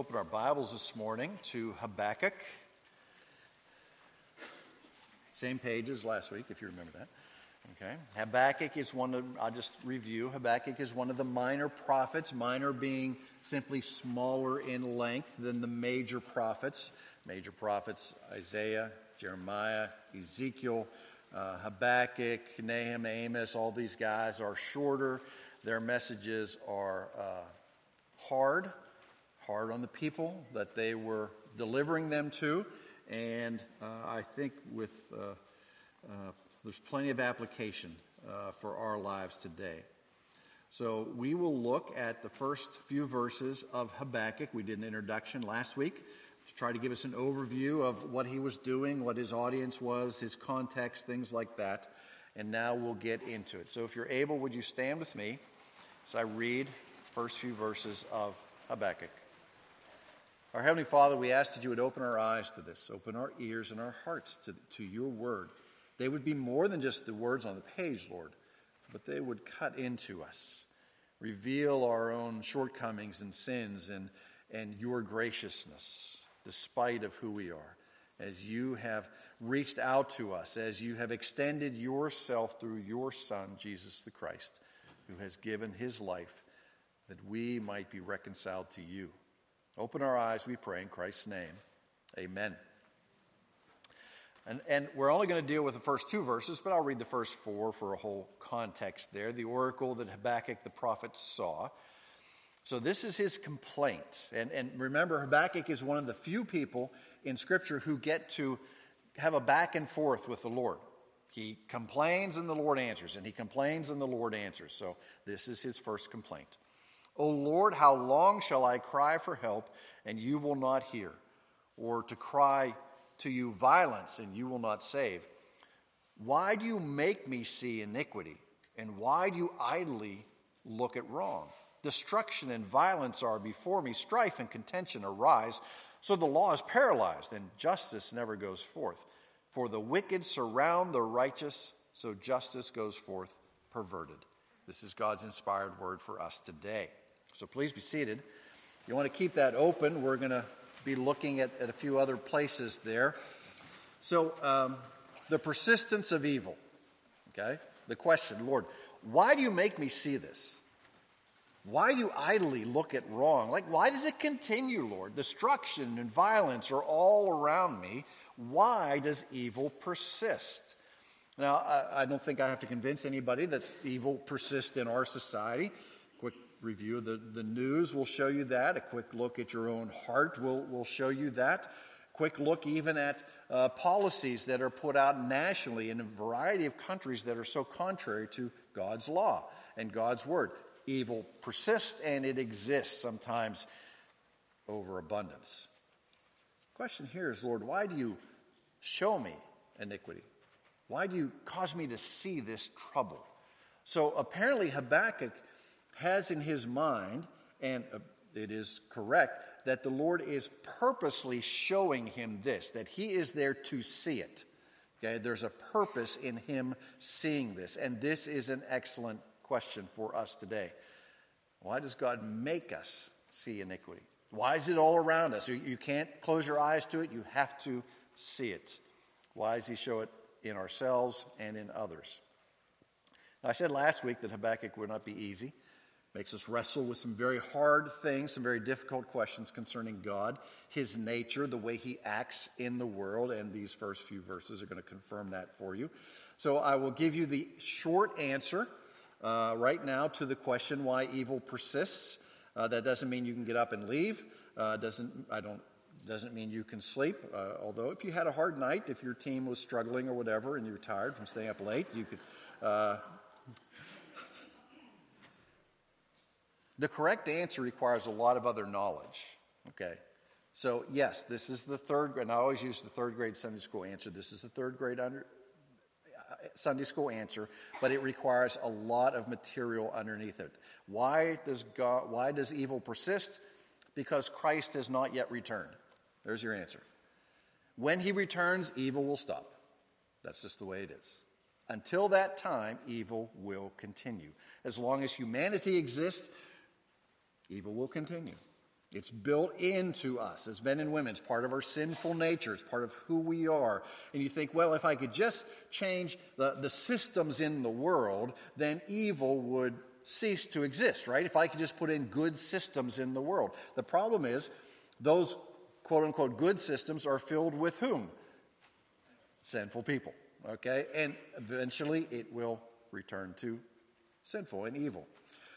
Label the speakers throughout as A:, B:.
A: open our Bibles this morning to Habakkuk. Same page as last week, if you remember that. Okay. Habakkuk is one of, I'll just review. Habakkuk is one of the minor prophets, minor being simply smaller in length than the major prophets. Major prophets, Isaiah, Jeremiah, Ezekiel, uh, Habakkuk, Nahum, Amos, all these guys are shorter. Their messages are uh, hard, hard on the people that they were delivering them to. And uh, I think with uh, uh, there's plenty of application uh, for our lives today. So we will look at the first few verses of Habakkuk. We did an introduction last week to try to give us an overview of what he was doing, what his audience was, his context, things like that. And now we'll get into it. So if you're able, would you stand with me as I read first few verses of Habakkuk? Our Heavenly Father, we ask that you would open our eyes to this, open our ears and our hearts to, to your word. They would be more than just the words on the page, Lord, but they would cut into us, reveal our own shortcomings and sins and, and your graciousness, despite of who we are, as you have reached out to us, as you have extended yourself through your Son, Jesus the Christ, who has given his life that we might be reconciled to you. Open our eyes, we pray, in Christ's name. Amen. And, and we're only going to deal with the first two verses, but I'll read the first four for a whole context there. The oracle that Habakkuk the prophet saw. So this is his complaint. And, and remember, Habakkuk is one of the few people in Scripture who get to have a back and forth with the Lord. He complains and the Lord answers, and he complains and the Lord answers. So this is his first complaint. O Lord, how long shall I cry for help and you will not hear? Or to cry, to you violence, and you will not save. Why do you make me see iniquity? And why do you idly look at wrong? Destruction and violence are before me, strife and contention arise. So the law is paralyzed, and justice never goes forth. For the wicked surround the righteous, so justice goes forth perverted. This is God's inspired word for us today. So please be seated. You want to keep that open. We're going to be looking at, at a few other places there. So, um, the persistence of evil. Okay? The question, Lord, why do you make me see this? Why do you idly look at wrong? Like, why does it continue, Lord? Destruction and violence are all around me. Why does evil persist? Now, I, I don't think I have to convince anybody that evil persists in our society Quick review of the, the news will show you that. A quick look at your own heart will, will show you that. Quick look even at uh, policies that are put out nationally in a variety of countries that are so contrary to God's law and God's word. Evil persists and it exists sometimes overabundance. Question here is, Lord, why do you show me iniquity? Why do you cause me to see this trouble? So apparently Habakkuk has in his mind, and uh, it is correct, that the Lord is purposely showing him this, that he is there to see it. Okay, there's a purpose in him seeing this. And this is an excellent question for us today. Why does God make us see iniquity? Why is it all around us? You, can't close your eyes to it, you have to see it. Why does he show it in ourselves and in others? Now, I said last week that Habakkuk would not be easy makes us wrestle with some very hard things, some very difficult questions concerning God, His nature, the way He acts in the world, and these first few verses are going to confirm that for you. So I will give you the short answer uh, right now to the question why evil persists. Uh, that doesn't mean you can get up and leave. Uh, doesn't I don't doesn't mean you can sleep. Uh, although if you had a hard night, if your team was struggling or whatever, and you're tired from staying up late, you could uh, The correct answer requires a lot of other knowledge. Okay? So, yes, this is the third grade, and I always use the third grade Sunday school answer. This is the third grade under, uh, Sunday school answer, but it requires a lot of material underneath it. Why does, God, why does evil persist? Because Christ has not yet returned. There's your answer. When he returns, evil will stop. That's just the way it is. Until that time, evil will continue. As long as humanity exists, evil will continue. It's built into us as men and women. It's part of our sinful nature. It's part of who we are. And you think, well, if I could just change the, the systems in the world, then evil would cease to exist, right? If I could just put in good systems in the world. The problem is, those quote unquote good systems are filled with whom? Sinful people, okay? And eventually it will return to sinful and evil.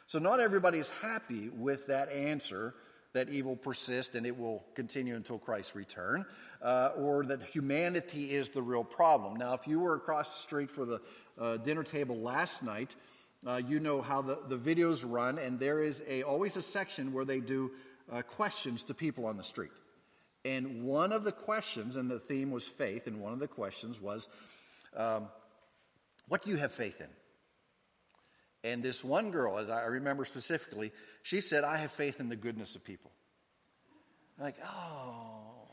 A: So not everybody is happy with that answer that evil persists and it will continue until Christ's return, uh, or that humanity is the real problem. Now, if you were across the street for the uh, dinner table last night, uh, you know how the, the videos run, and there is a, always a section where they do uh, questions to people on the street. And one of the questions, and the theme was faith, and one of the questions was, um, What do you have faith in? And this one girl, as I remember specifically, she said, I have faith in the goodness of people. I'm like, oh,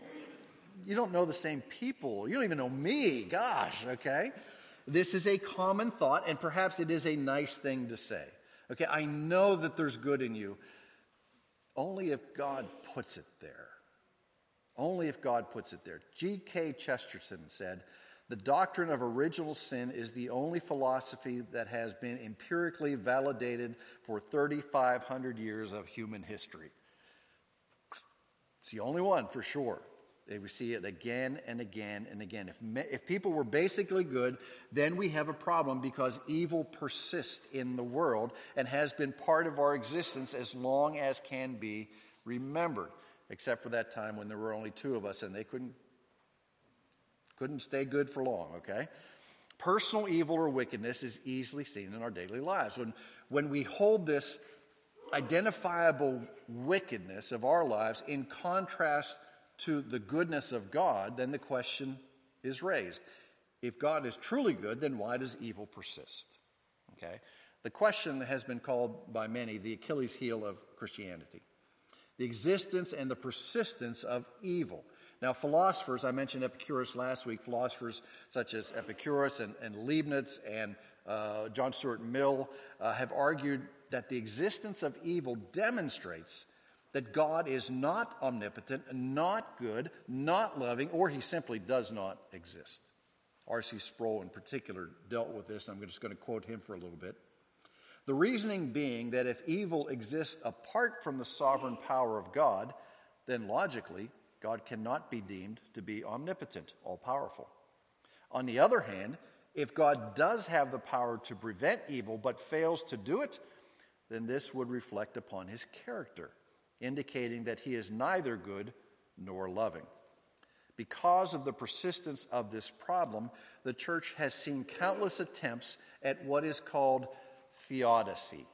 A: you don't know the same people. You don't even know me. Gosh, okay? This is a common thought, and perhaps it is a nice thing to say. Okay, I know that there's good in you, only if God puts it there. Only if God puts it there. G.K. Chesterton said, the doctrine of original sin is the only philosophy that has been empirically validated for 3,500 years of human history. It's the only one for sure. We see it again and again and again. If, if people were basically good, then we have a problem because evil persists in the world and has been part of our existence as long as can be remembered, except for that time when there were only two of us and they couldn't couldn't stay good for long, okay? Personal evil or wickedness is easily seen in our daily lives. When, when we hold this identifiable wickedness of our lives in contrast to the goodness of God, then the question is raised. If God is truly good, then why does evil persist? Okay? The question has been called by many the Achilles heel of Christianity the existence and the persistence of evil. Now, philosophers, I mentioned Epicurus last week, philosophers such as Epicurus and, and Leibniz and uh, John Stuart Mill uh, have argued that the existence of evil demonstrates that God is not omnipotent, not good, not loving, or he simply does not exist. R.C. Sproul, in particular, dealt with this. I'm just going to quote him for a little bit. The reasoning being that if evil exists apart from the sovereign power of God, then logically, God cannot be deemed to be omnipotent, all powerful. On the other hand, if God does have the power to prevent evil but fails to do it, then this would reflect upon his character, indicating that he is neither good nor loving. Because of the persistence of this problem, the church has seen countless attempts at what is called theodicy.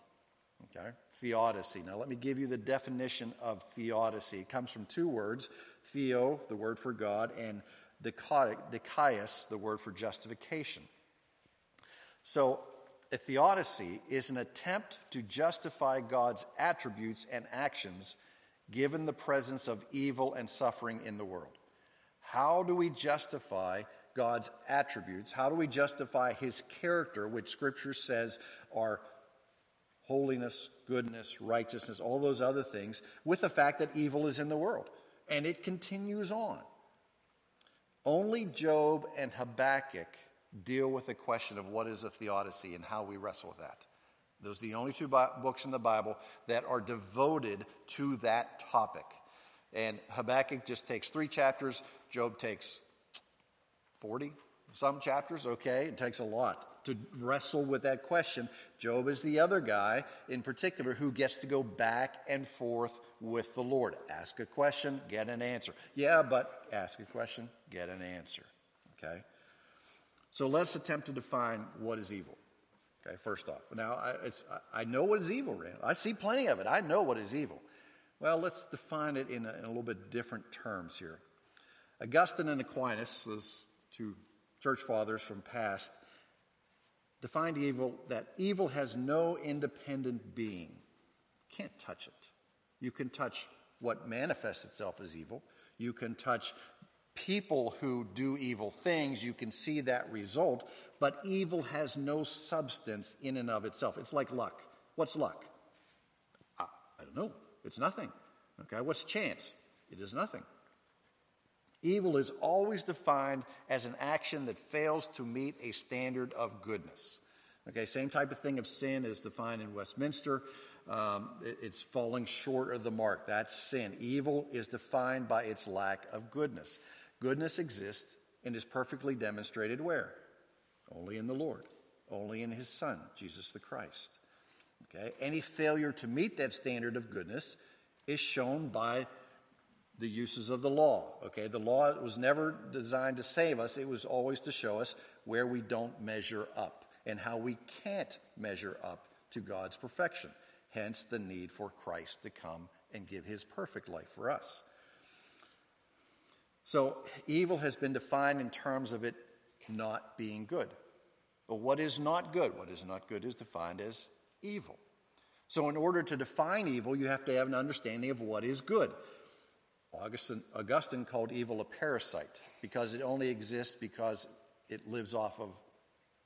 A: Okay? Theodicy. Now, let me give you the definition of theodicy. It comes from two words Theo, the word for God, and dikaios, the word for justification. So, a theodicy is an attempt to justify God's attributes and actions given the presence of evil and suffering in the world. How do we justify God's attributes? How do we justify his character, which scripture says are holiness, goodness, righteousness, all those other things, with the fact that evil is in the world? and it continues on. Only Job and Habakkuk deal with the question of what is a theodicy and how we wrestle with that. Those are the only two books in the Bible that are devoted to that topic. And Habakkuk just takes three chapters, Job takes 40 some chapters, okay? It takes a lot to wrestle with that question. Job is the other guy in particular who gets to go back and forth with the Lord. Ask a question, get an answer. Yeah, but ask a question, get an answer. Okay? So let's attempt to define what is evil. Okay, first off. Now, I, I know what is evil, Rand. I see plenty of it. I know what is evil. Well, let's define it in a, in a little bit different terms here. Augustine and Aquinas, those two church fathers from past, defined evil that evil has no independent being. Can't touch it. You can touch what manifests itself as evil. You can touch people who do evil things. You can see that result. But evil has no substance in and of itself. It's like luck. What's luck? I, I don't know. It's nothing. Okay, what's chance? It is nothing. Evil is always defined as an action that fails to meet a standard of goodness. Okay, same type of thing of sin is defined in Westminster. Um, it, it's falling short of the mark. That's sin. Evil is defined by its lack of goodness. Goodness exists and is perfectly demonstrated where? Only in the Lord, only in His Son, Jesus the Christ. Okay, any failure to meet that standard of goodness is shown by the uses of the law. Okay, the law was never designed to save us, it was always to show us where we don't measure up and how we can't measure up to God's perfection. Hence the need for Christ to come and give his perfect life for us. So, evil has been defined in terms of it not being good. But what is not good? What is not good is defined as evil. So, in order to define evil, you have to have an understanding of what is good. Augustine, Augustine called evil a parasite because it only exists because it lives off of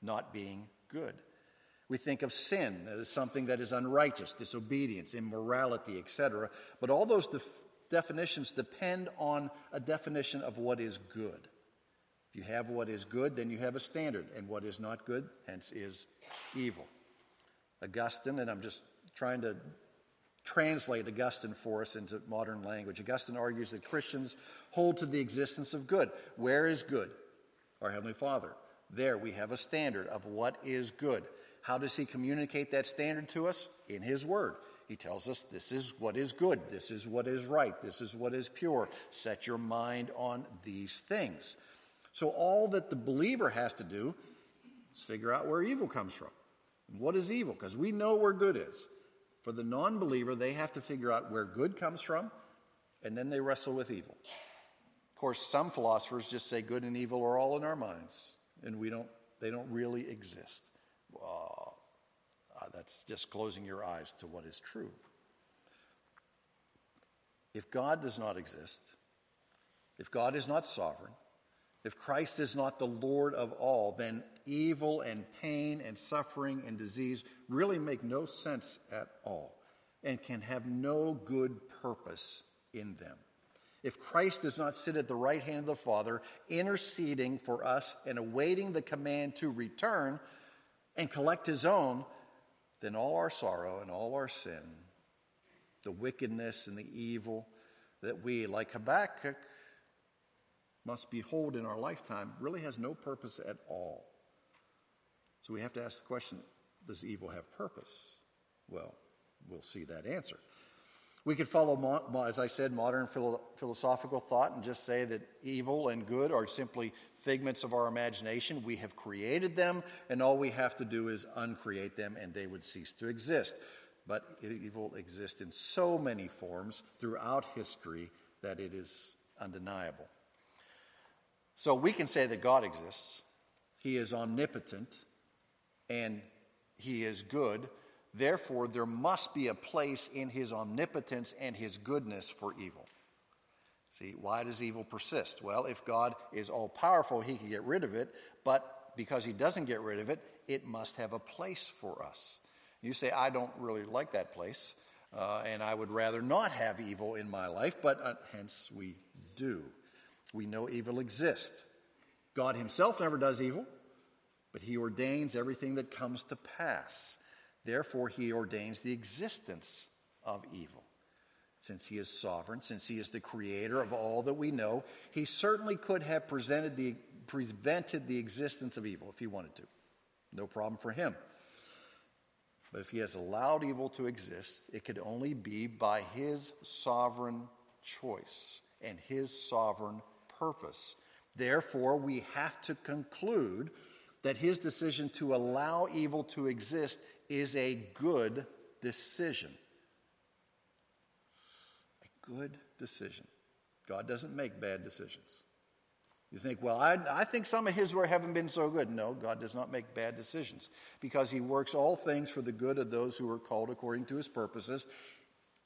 A: not being good. We think of sin as something that is unrighteous, disobedience, immorality, etc. But all those def- definitions depend on a definition of what is good. If you have what is good, then you have a standard, and what is not good, hence, is evil. Augustine, and I'm just trying to translate Augustine for us into modern language. Augustine argues that Christians hold to the existence of good. Where is good? Our Heavenly Father. There we have a standard of what is good. How does He communicate that standard to us? In His Word. He tells us this is what is good, this is what is right, this is what is pure. Set your mind on these things. So, all that the believer has to do is figure out where evil comes from. What is evil? Because we know where good is. For the non believer, they have to figure out where good comes from, and then they wrestle with evil. Of course, some philosophers just say good and evil are all in our minds, and we don't, they don't really exist. Uh, that's just closing your eyes to what is true. If God does not exist, if God is not sovereign, if Christ is not the Lord of all, then evil and pain and suffering and disease really make no sense at all and can have no good purpose in them. If Christ does not sit at the right hand of the Father, interceding for us and awaiting the command to return and collect his own, then all our sorrow and all our sin, the wickedness and the evil that we, like Habakkuk, must behold in our lifetime really has no purpose at all. So we have to ask the question does evil have purpose? Well, we'll see that answer. We could follow, as I said, modern philosophical thought and just say that evil and good are simply figments of our imagination. We have created them, and all we have to do is uncreate them, and they would cease to exist. But evil exists in so many forms throughout history that it is undeniable. So we can say that God exists, He is omnipotent, and He is good. Therefore, there must be a place in His omnipotence and His goodness for evil. See, why does evil persist? Well, if God is all powerful, He can get rid of it, but because He doesn't get rid of it, it must have a place for us. You say, I don't really like that place, uh, and I would rather not have evil in my life, but uh, hence we do. We know evil exists. God Himself never does evil, but He ordains everything that comes to pass. Therefore, He ordains the existence of evil. Since He is sovereign, since He is the creator of all that we know, He certainly could have the, prevented the existence of evil if He wanted to. No problem for Him. But if He has allowed evil to exist, it could only be by His sovereign choice and His sovereign purpose. Therefore, we have to conclude that his decision to allow evil to exist is a good decision. A good decision. God doesn't make bad decisions. You think, well, I, I think some of his were haven't been so good. No, God does not make bad decisions because he works all things for the good of those who are called according to his purposes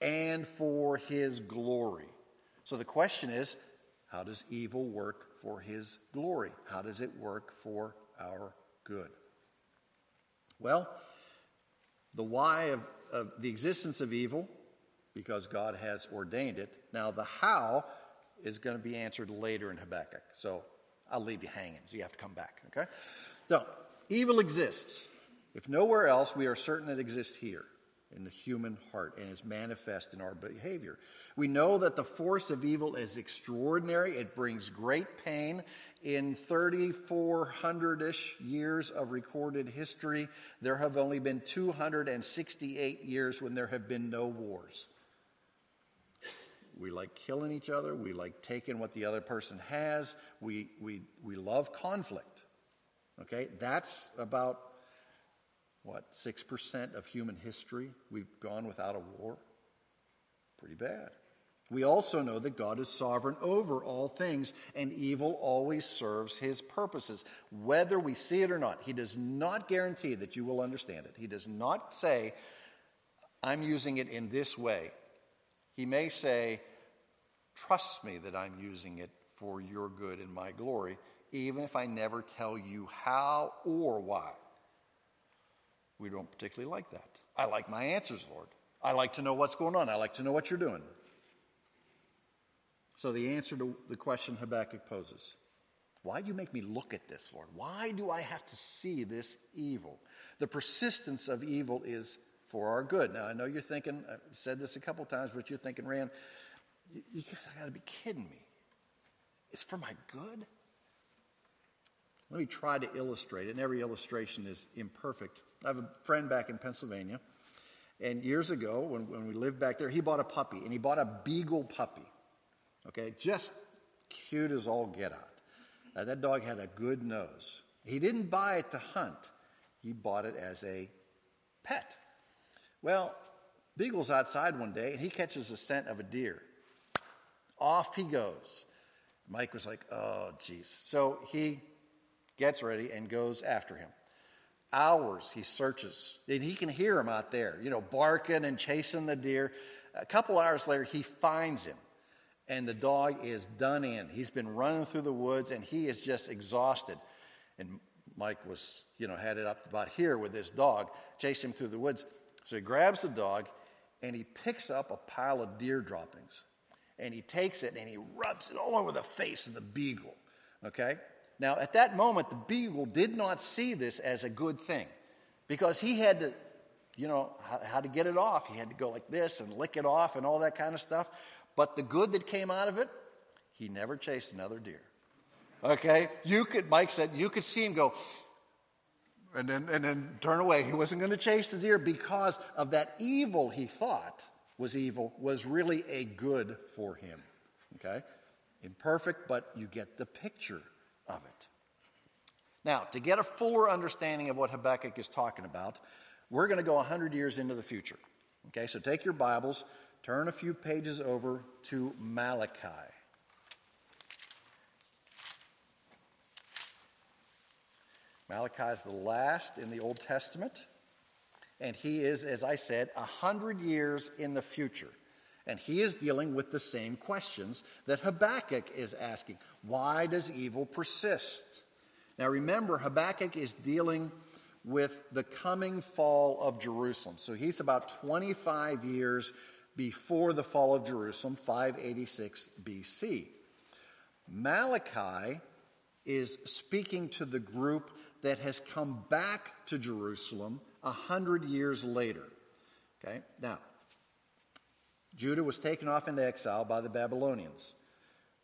A: and for his glory. So the question is how does evil work for his glory? How does it work for our good? Well, the why of, of the existence of evil because God has ordained it. Now, the how is going to be answered later in Habakkuk. So I'll leave you hanging. So you have to come back, okay? So, evil exists. If nowhere else, we are certain it exists here in the human heart and is manifest in our behavior. We know that the force of evil is extraordinary. It brings great pain. In 3,400 ish years of recorded history, there have only been 268 years when there have been no wars. We like killing each other. We like taking what the other person has. We, we, we love conflict. Okay? That's about what, 6% of human history we've gone without a war? Pretty bad. We also know that God is sovereign over all things, and evil always serves his purposes, whether we see it or not. He does not guarantee that you will understand it. He does not say, I'm using it in this way. He may say, Trust me that I'm using it for your good and my glory, even if I never tell you how or why. We don't particularly like that. I like my answers, Lord. I like to know what's going on. I like to know what you're doing. So, the answer to the question Habakkuk poses why do you make me look at this, Lord? Why do I have to see this evil? The persistence of evil is for our good. Now, I know you're thinking, I've said this a couple times, but you're thinking, Rand, you, you got to be kidding me. It's for my good? Let me try to illustrate it, and every illustration is imperfect. I have a friend back in Pennsylvania, and years ago, when, when we lived back there, he bought a puppy, and he bought a beagle puppy. Okay, just cute as all get out. Uh, that dog had a good nose. He didn't buy it to hunt, he bought it as a pet. Well, Beagle's outside one day, and he catches a scent of a deer. Off he goes. Mike was like, oh, geez. So he gets ready and goes after him. Hours he searches, and he can hear him out there, you know, barking and chasing the deer. A couple hours later, he finds him, and the dog is done in. He's been running through the woods, and he is just exhausted. And Mike was, you know, had it up about here with this dog, chase him through the woods. So he grabs the dog, and he picks up a pile of deer droppings, and he takes it and he rubs it all over the face of the beagle. Okay? Now, at that moment, the beagle did not see this as a good thing because he had to, you know, how, to get it off. He had to go like this and lick it off and all that kind of stuff. But the good that came out of it, he never chased another deer. Okay? You could, Mike said, you could see him go, and then, and then turn away. He wasn't going to chase the deer because of that evil he thought was evil, was really a good for him. Okay? Imperfect, but you get the picture of it. Now, to get a fuller understanding of what Habakkuk is talking about, we're going to go 100 years into the future. Okay, so take your Bibles, turn a few pages over to Malachi. Malachi is the last in the Old Testament, and he is, as I said, 100 years in the future. And he is dealing with the same questions that Habakkuk is asking. Why does evil persist? Now remember, Habakkuk is dealing with the coming fall of Jerusalem. So he's about 25 years before the fall of Jerusalem, 586 BC. Malachi is speaking to the group that has come back to Jerusalem a hundred years later. Okay, now Judah was taken off into exile by the Babylonians.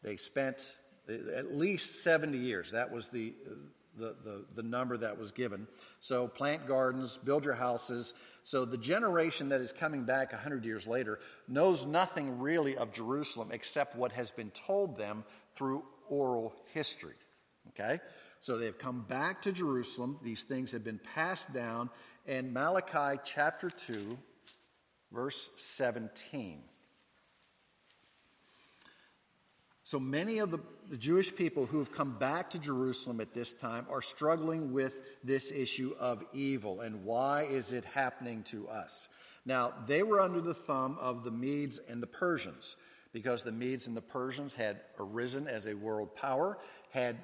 A: They spent at least 70 years. That was the, the, the, the, number that was given. So plant gardens, build your houses. So the generation that is coming back 100 years later knows nothing really of Jerusalem except what has been told them through oral history. Okay? So they've come back to Jerusalem. These things have been passed down. And Malachi chapter 2, verse 17. So many of the, the, Jewish people who have come back to Jerusalem at this time are struggling with this issue of evil and why is it happening to us? Now, they were under the thumb of the Medes and the Persians because the Medes and the Persians had arisen as a world power, had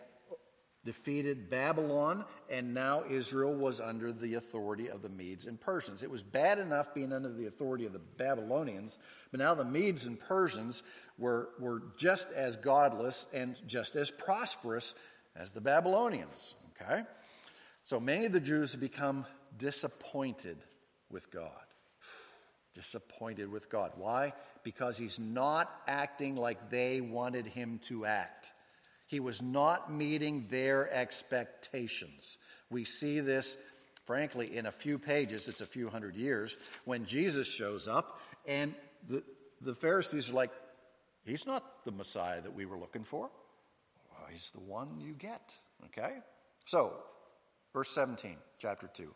A: defeated Babylon, and now Israel was under the authority of the Medes and Persians. It was bad enough being under the authority of the Babylonians, but now the Medes and Persians were, were just as godless and just as prosperous as the Babylonians. Okay? So many of the Jews have become disappointed with God. disappointed with God. Why? Because he's not acting like they wanted him to act. He was not meeting their expectations. We see this, frankly, in a few pages, it's a few hundred years, when Jesus shows up, and the, the Pharisees are like, He's not the Messiah that we were looking for. Well, he's the one you get. Okay? So, verse 17, chapter 2.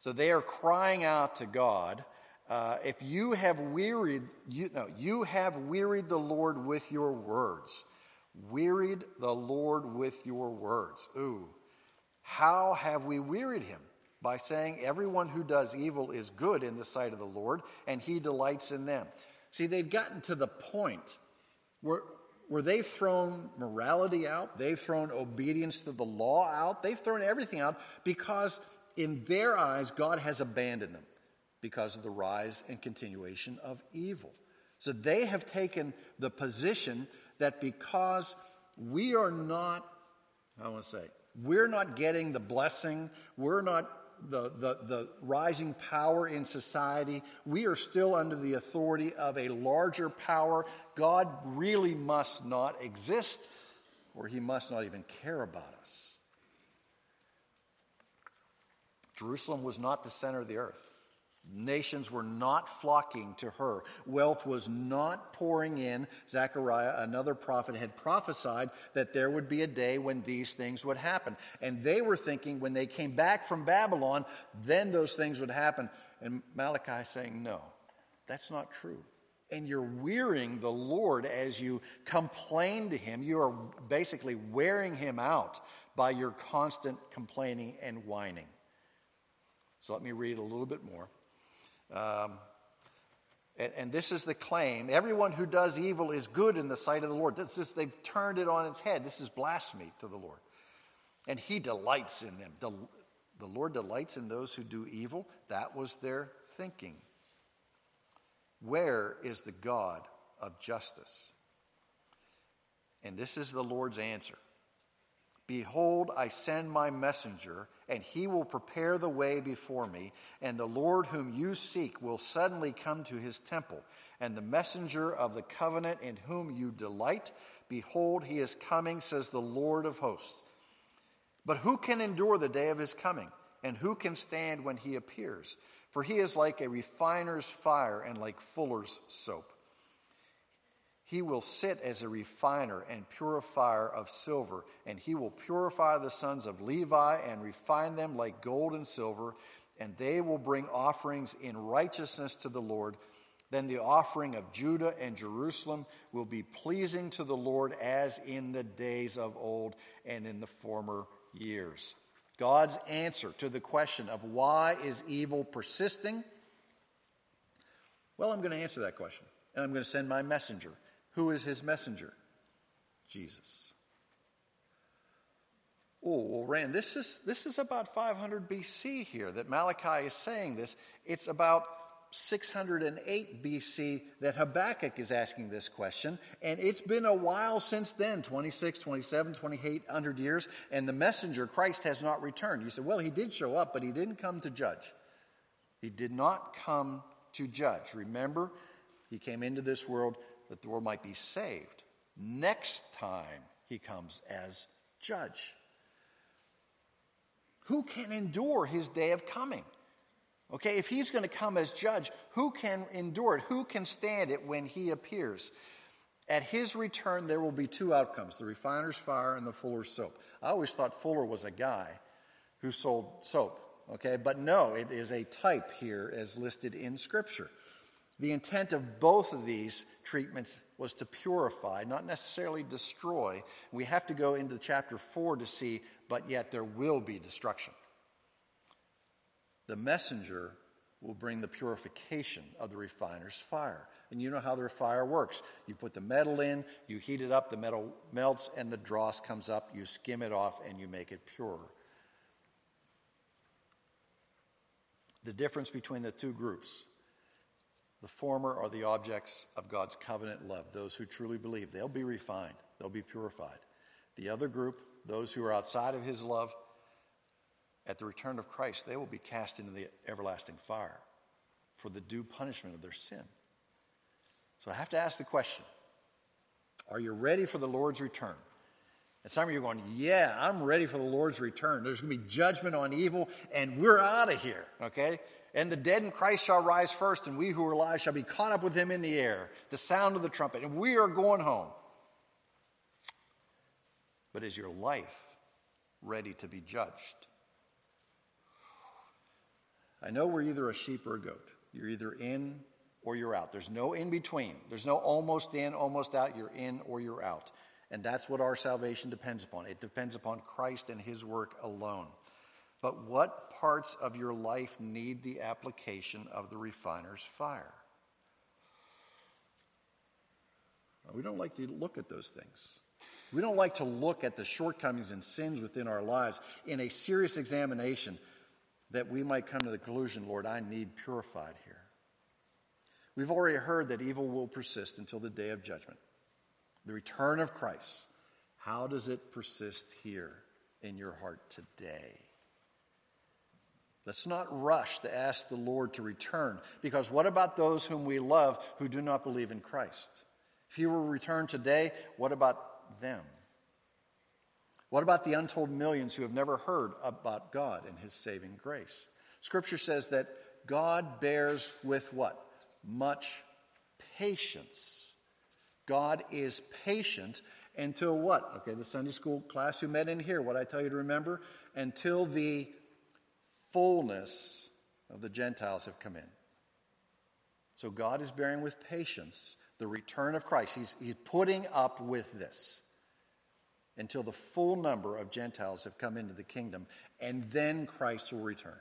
A: So they are crying out to God. Uh, if you have wearied, you, no, you have wearied the Lord with your words wearied the Lord with your words. Ooh, how have we wearied him? By saying, Everyone who does evil is good in the sight of the Lord, and he delights in them. See, they've gotten to the point where, where they've thrown morality out, they've thrown obedience to the law out, they've thrown everything out because, in their eyes, God has abandoned them because of the rise and continuation of evil. So they have taken the position that because we are not, I want to say, we're not getting the blessing, we're not the, the, the rising power in society, we are still under the authority of a larger power. God really must not exist, or he must not even care about us. Jerusalem was not the center of the earth. Nations were not flocking to her. Wealth was not pouring in. Zechariah, another prophet, had prophesied that there would be a day when these things would happen. And they were thinking when they came back from Babylon, then those things would happen. And Malachi saying, No, that's not true. And you're wearing the Lord as you complain to him. You are basically wearing him out by your constant complaining and whining. So let me read a little bit more. Um, and, and, this is the claim everyone who does evil is good in the sight of the Lord. This is, they've turned it on its head. This is blasphemy to the Lord. And he delights in them. The, the Lord delights in those who do evil. That was their thinking. Where is the God of justice? And this is the Lord's answer Behold, I send my messenger, and he will prepare the way before me. And the Lord whom you seek will suddenly come to his temple. And the messenger of the covenant in whom you delight, behold, he is coming, says the Lord of hosts. But who can endure the day of his coming? And who can stand when he appears? For he is like a refiner's fire and like fuller's soap. He will sit as a refiner and purifier of silver, and he will purify the sons of Levi and refine them like gold and silver, and they will bring offerings in righteousness to the Lord. Then the offering of Judah and Jerusalem will be pleasing to the Lord as in the days of old and in the former years. God's answer to the question of why is evil persisting? Well, I'm going to answer that question, and I'm going to send my messenger who is his messenger? Jesus. Oh, well, Rand, this is, this is about 500 BC here that Malachi is saying this. It's about 608 BC that Habakkuk is asking this question. And it's been a while since then 26, 27, 2800 years. And the messenger, Christ, has not returned. You said, well, he did show up, but he didn't come to judge. He did not come to judge. Remember, he came into this world that the world might be saved. Next time he comes as judge. Who can endure his day of coming? Okay, if he's going to come as judge, who can endure it? Who can stand it when he appears? At his return, there will be two outcomes the refiner's fire and the fuller's soap. I always thought Fuller was a guy who sold soap, okay, but no, it is a type here as listed in Scripture. The intent of both of these treatments was to purify, not necessarily destroy. We have to go into chapter 4 to see, but yet there will be destruction. The messenger will bring the purification of the refiner's fire. And you know how the fire works. You put the metal in, you heat it up, the metal melts, and the dross comes up. You skim it off, and you make it pure. The difference between the two groups the former are the objects of God's covenant love, those who truly believe. They'll be refined, they'll be purified. The other group, those who are outside of his love, at the return of Christ, they will be cast into the everlasting fire for the due punishment of their sin. So I have to ask the question Are you ready for the Lord's return? And some of you are going, Yeah, I'm ready for the Lord's return. There's going to be judgment on evil, and we're out of here, okay? And the dead in Christ shall rise first, and we who are alive shall be caught up with him in the air, the sound of the trumpet, and we are going home. But is your life ready to be judged? I know we're either a sheep or a goat. You're either in or you're out. There's no in between. There's no almost in, almost out. You're in or you're out. And that's what our salvation depends upon. It depends upon Christ and his work alone. But what parts of your life need the application of the refiner's fire? We don't like to look at those things. We don't like to look at the shortcomings and sins within our lives in a serious examination that we might come to the conclusion, Lord, I need purified here. We've already heard that evil will persist until the day of judgment, the return of Christ. How does it persist here in your heart today? Let's not rush to ask the Lord to return, because what about those whom we love who do not believe in Christ? If he will return today, what about them? What about the untold millions who have never heard about God and his saving grace? Scripture says that God bears with what? Much patience. God is patient until what? Okay, the Sunday school class who met in here, what I tell you to remember? Until the fullness of the Gentiles have come in. So God is bearing with patience the return of Christ. He's, he's putting up with this until the full number of Gentiles have come into the kingdom, and then Christ will return.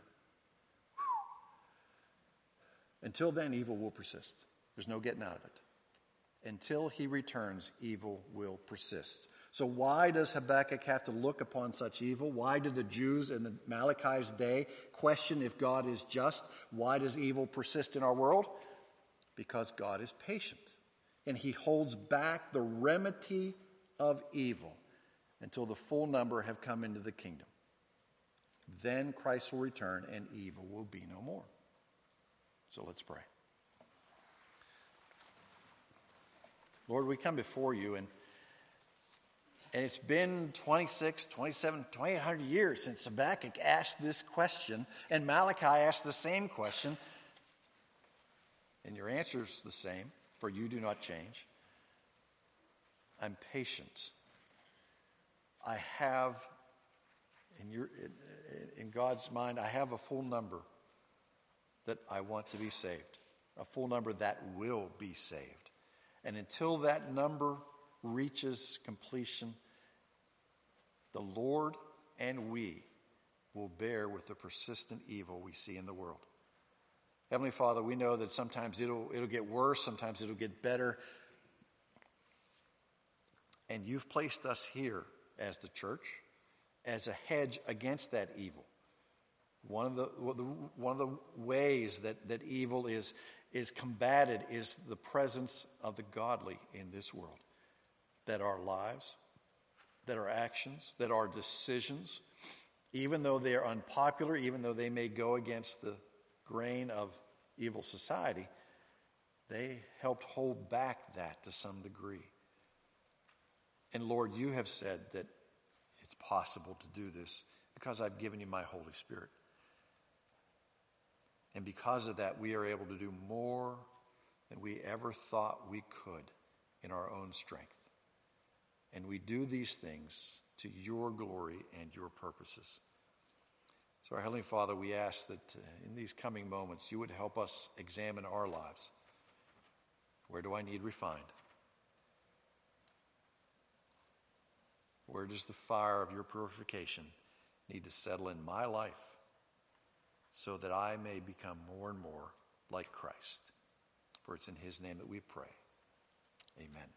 A: Until then, evil will persist. There's no getting out of it. Until he returns, evil will persist. So, why does Habakkuk have to look upon such evil? Why do the Jews in the Malachi's day question if God is just? Why does evil persist in our world? Because God is patient and he holds back the remedy of evil until the full number have come into the kingdom. Then Christ will return and evil will be no more. So let's pray. Lord, we come before you and and it's been 26, 27, 2800 years since Habakkuk asked this question, and Malachi asked the same question. And your answer is the same, for you do not change. I'm patient. I have, in, your, in, in God's mind, I have a full number that I want to be saved, a full number that will be saved. And until that number reaches completion, the Lord and we will bear with the persistent evil we see in the world. Heavenly Father, we know that sometimes it'll, it'll get worse, sometimes it'll get better. And you've placed us here as the church as a hedge against that evil. One of the, one of the ways that, that evil is, is combated is the presence of the godly in this world. That our lives, that our actions, that our decisions, even though they are unpopular, even though they may go against the grain of evil society, they helped hold back that to some degree. And Lord, you have said that it's possible to do this because I've given you my Holy Spirit. And because of that, we are able to do more than we ever thought we could in our own strength. And we do these things to your glory and your purposes. So, our Heavenly Father, we ask that uh, in these coming moments, you would help us examine our lives. Where do I need refined? Where does the fire of your purification need to settle in my life so that I may become more and more like Christ. For it's in his name that we pray. Amen.